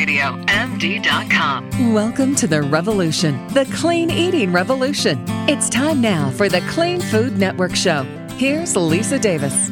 CleanRadioMD.com. Welcome to the revolution, the clean eating revolution. It's time now for the Clean Food Network Show. Here's Lisa Davis.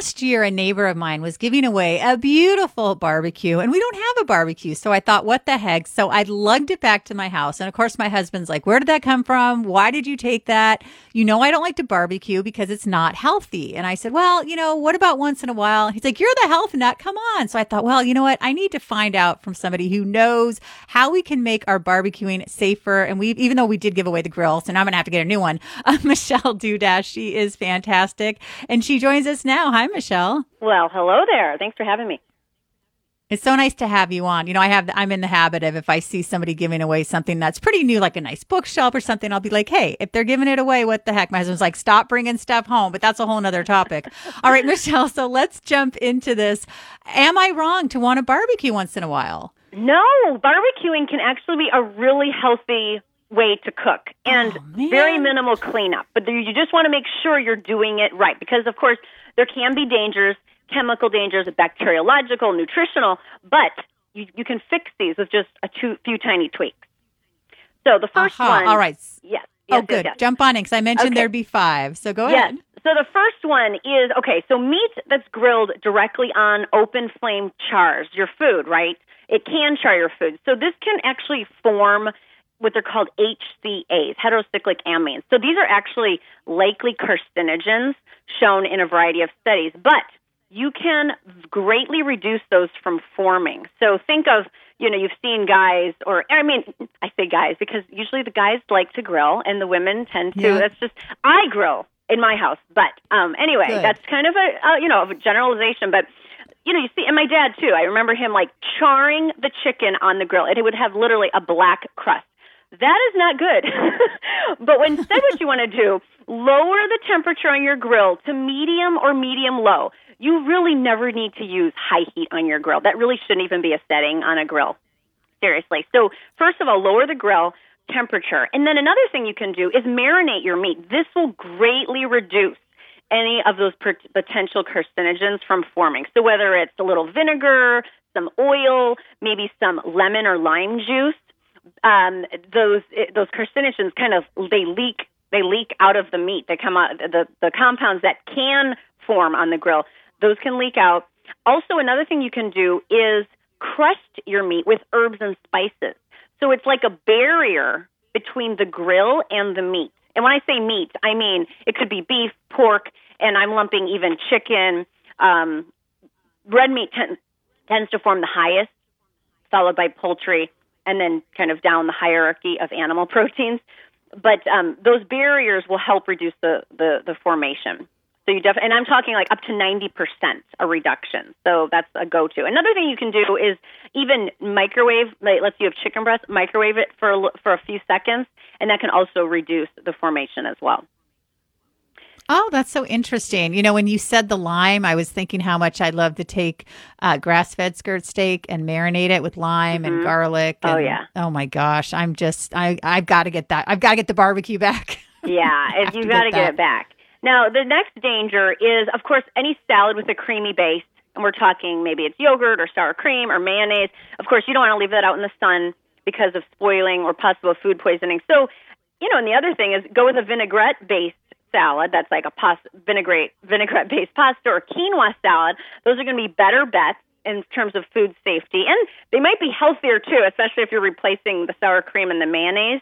Last year, a neighbor of mine was giving away a beautiful barbecue, and we don't have a barbecue. So I thought, what the heck? So I lugged it back to my house. And of course, my husband's like, Where did that come from? Why did you take that? You know, I don't like to barbecue because it's not healthy. And I said, Well, you know, what about once in a while? He's like, You're the health nut. Come on. So I thought, Well, you know what? I need to find out from somebody who knows how we can make our barbecuing safer. And we, even though we did give away the grill, so now I'm going to have to get a new one. Uh, Michelle Dudash, she is fantastic. And she joins us now. Hi, Michelle. Well, hello there. Thanks for having me. It's so nice to have you on. You know, I have I'm in the habit of if I see somebody giving away something that's pretty new, like a nice bookshelf or something, I'll be like, "Hey, if they're giving it away, what the heck?" My husband's like, "Stop bringing stuff home," but that's a whole nother topic. All right, Michelle. So let's jump into this. Am I wrong to want to barbecue once in a while? No, barbecuing can actually be a really healthy way to cook and Oh, very minimal cleanup. But you just want to make sure you're doing it right because, of course, there can be dangers, chemical dangers, bacteriological, nutritional, but you, you can fix these with just a two, few tiny tweaks. So the 1st Aha. Uh-huh. one, All right. yes. oh, yes, yes, good. yes. Jump on in because I mentioned Okay. there'd be five. So go Yes. ahead. So the first one is okay, so meat that's grilled directly on open flame chars your food, right? It can char your food. So this can actually form what they're called HCAs, heterocyclic amines. So these are actually likely carcinogens shown in a variety of studies, but you can greatly reduce those from forming. So think of, you know, you've seen guys, or I mean, I say guys because usually the guys like to grill and the women tend to. Yeah. That's just I grill in my house, but um, anyway, Good. that's kind of a uh, you know a generalization, but. You know, you see, and my dad too. I remember him like charring the chicken on the grill, and it would have literally a black crust. That is not good. but instead, what you want to do, lower the temperature on your grill to medium or medium low. You really never need to use high heat on your grill. That really shouldn't even be a setting on a grill. Seriously. So, first of all, lower the grill temperature. And then another thing you can do is marinate your meat. This will greatly reduce any of those potential carcinogens from forming. So, whether it's a little vinegar, some oil, maybe some lemon or lime juice, um, those it, those carcinogens kind of they leak they leak out of the meat. They come out the the compounds that can form on the grill. Those can leak out. Also, another thing you can do is crust your meat with herbs and spices. So it's like a barrier between the grill and the meat. And when I say meat, I mean it could be beef, pork, and I'm lumping even chicken. Um, red meat ten- tends to form the highest, followed by poultry, and then kind of down the hierarchy of animal proteins. But um, those barriers will help reduce the, the, the formation. So you def- and I'm talking like up to 90% a reduction. So that's a go-to. Another thing you can do is even microwave, like, let's say you have chicken breast, microwave it for a, for a few seconds, and that can also reduce the formation as well. Oh, that's so interesting. You know, when you said the lime, I was thinking how much I'd love to take uh, grass fed skirt steak and marinate it with lime and garlic. Oh, yeah. Oh my gosh. I'm just, I, I've got to get that. I've got to get the barbecue back. Yeah, you've got to get get it back. Now, the next danger is, of course, any salad with a creamy base. And we're talking maybe it's yogurt or sour cream or mayonnaise. Of course, you don't want to leave that out in the sun because of spoiling or possible food poisoning. So, you know, and the other thing is go with a vinaigrette based salad. That's like a pasta, vinaigrette vinaigrette based pasta or quinoa salad. Those are going to be better bets in terms of food safety, and they might be healthier too, especially if you're replacing the sour cream and the mayonnaise.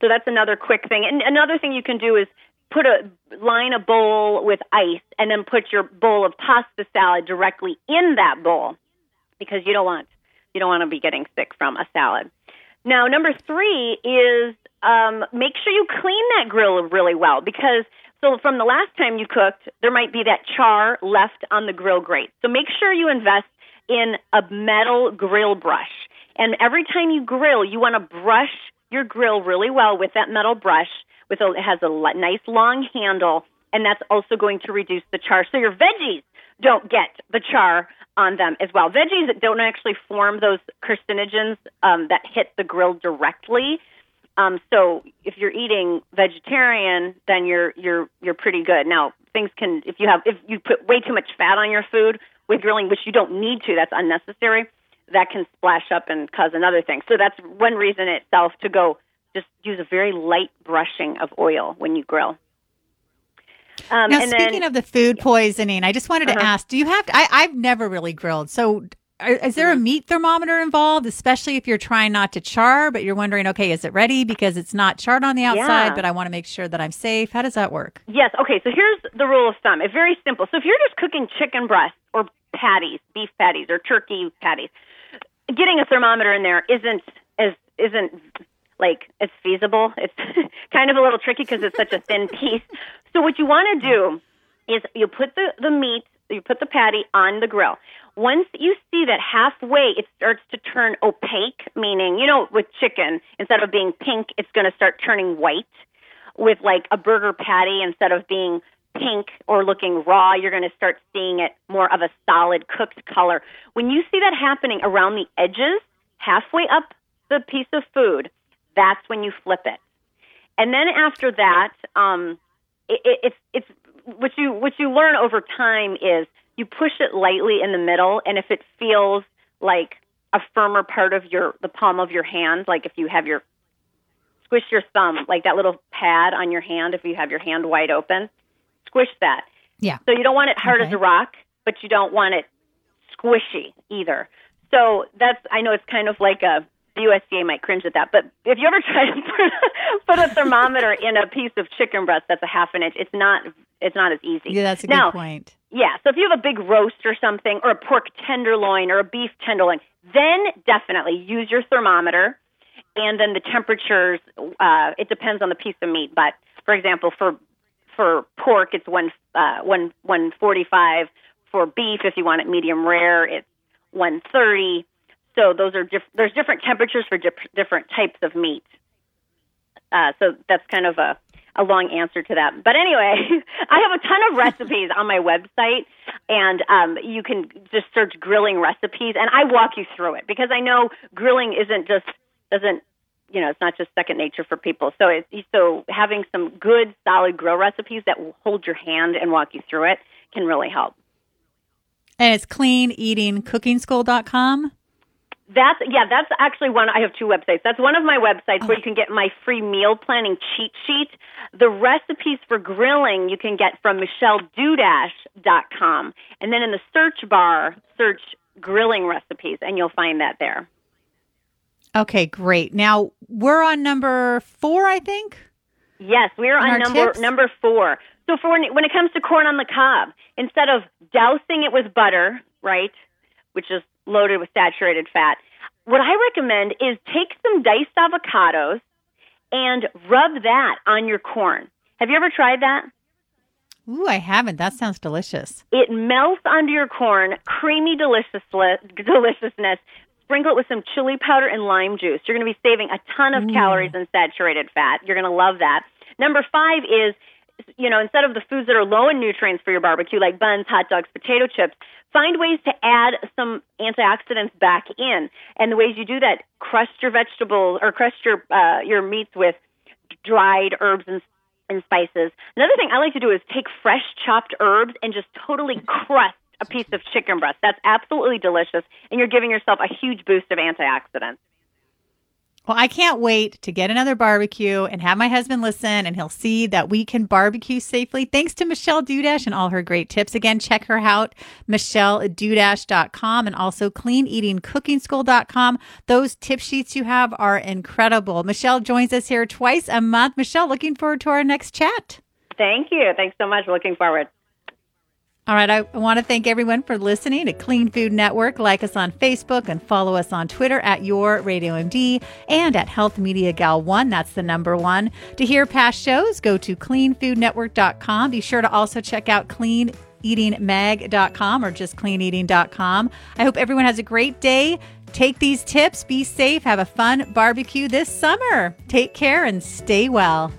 So that's another quick thing. And another thing you can do is put a line a bowl with ice and then put your bowl of pasta salad directly in that bowl because you don't want you don't want to be getting sick from a salad. Now, number three is um, make sure you clean that grill really well because so from the last time you cooked, there might be that char left on the grill grate. So make sure you invest in a metal grill brush. And every time you grill, you want to brush your grill really well with that metal brush. With a, it has a nice long handle, and that's also going to reduce the char. So your veggies don't get the char on them as well. Veggies don't actually form those carcinogens um, that hit the grill directly. Um, so if you're eating vegetarian, then you're you're you're pretty good. Now, things can if you have if you put way too much fat on your food with grilling, which you don't need to, that's unnecessary. That can splash up and cause another thing. So that's one reason itself to go just use a very light brushing of oil when you grill. Um, now, speaking then, of the food poisoning, I just wanted to uh-huh. ask: Do you have? To, I, I've never really grilled, so is there a mm-hmm. meat thermometer involved, especially if you're trying not to char, but you're wondering, okay, is it ready because it's not charred on the outside, yeah. but I want to make sure that I'm safe? How does that work? Yes. Okay. So here's the rule of thumb. It's very simple. So if you're just cooking chicken breast or patties, beef patties or turkey patties, getting a thermometer in there isn't as isn't like it's feasible. It's kind of a little tricky because it's such a thin piece. So what you want to do is you put the the meat, you put the patty on the grill. Once you see that halfway it starts to turn opaque, meaning, you know, with chicken, instead of being pink, it's going to start turning white. With like a burger patty, instead of being pink or looking raw, you're going to start seeing it more of a solid cooked color. When you see that happening around the edges, halfway up the piece of food, that's when you flip it. And then after that, um, it, it, it's it's what you what you learn over time is you push it lightly in the middle, and if it feels like a firmer part of your the palm of your hand, like if you have your squish your thumb, like that little pad on your hand, if you have your hand wide open, squish that. Yeah. So you don't want it hard okay. as a rock, but you don't want it squishy either. So that's I know it's kind of like a the USDA might cringe at that, but if you ever try to put, put a thermometer in a piece of chicken breast that's a half an inch, it's not it's not as easy. Yeah, that's a now, good point. Yeah, so if you have a big roast or something, or a pork tenderloin or a beef tenderloin, then definitely use your thermometer, and then the temperatures. Uh, it depends on the piece of meat, but for example, for for pork, it's one uh, one one forty five. For beef, if you want it medium rare, it's one thirty so those are diff- there's different temperatures for dif- different types of meat. Uh, so that's kind of a, a long answer to that. But anyway, I have a ton of recipes on my website, and um, you can just search grilling recipes, and I walk you through it because I know grilling isn't just doesn't you know it's not just second nature for people. So it's so having some good solid grill recipes that will hold your hand and walk you through it can really help. And it's cleaneatingcookingschool.com. That's yeah, that's actually one I have two websites. That's one of my websites okay. where oh. you can get my free meal planning cheat sheet. The recipes for grilling you can get from michelledudash.com. And then in the search bar, search grilling recipes and you'll find that there. Okay, great. Now, we're on number 4, I think. Yes, we're on number tips? number 4. So for when, when it comes to corn on the cob, instead of dousing it with butter, right? Which is loaded with saturated fat. What I recommend is take some diced avocados and rub that on your corn. Have you ever tried that? Ooh, I haven't. That sounds delicious. It melts onto your corn, creamy deliciousness. Sprinkle it with some chili powder and lime juice. You're going to be saving a ton of calories and saturated fat. You're going to love that. Number five is, you know, instead of the foods that are low in nutrients for your barbecue, like buns, hot dogs, potato chips, find ways to add some antioxidants back in. And the ways you do that, crust your vegetables or crust your uh, your meats with dried herbs and and spices. Another thing I like to do is take fresh chopped herbs and just totally crust a piece of chicken breast. That's absolutely delicious, and you're giving yourself a huge boost of antioxidants. Well, I can't wait to get another barbecue and have my husband listen, and he'll see that we can barbecue safely. Thanks to Michelle Dudash and all her great tips. Again, check her out, michelledudash.com and also cleaneatingcookingschool.com. Those tip sheets you have are incredible. Michelle joins us here twice a month. Michelle, looking forward to our next chat. Thank you. Thanks so much. Looking forward. All right, I want to thank everyone for listening to Clean Food Network. Like us on Facebook and follow us on Twitter at Your Radio MD and at Health Media Gal One. That's the number one. To hear past shows, go to cleanfoodnetwork.com. Be sure to also check out cleaneatingmag.com or just cleaneating.com. I hope everyone has a great day. Take these tips, be safe, have a fun barbecue this summer. Take care and stay well.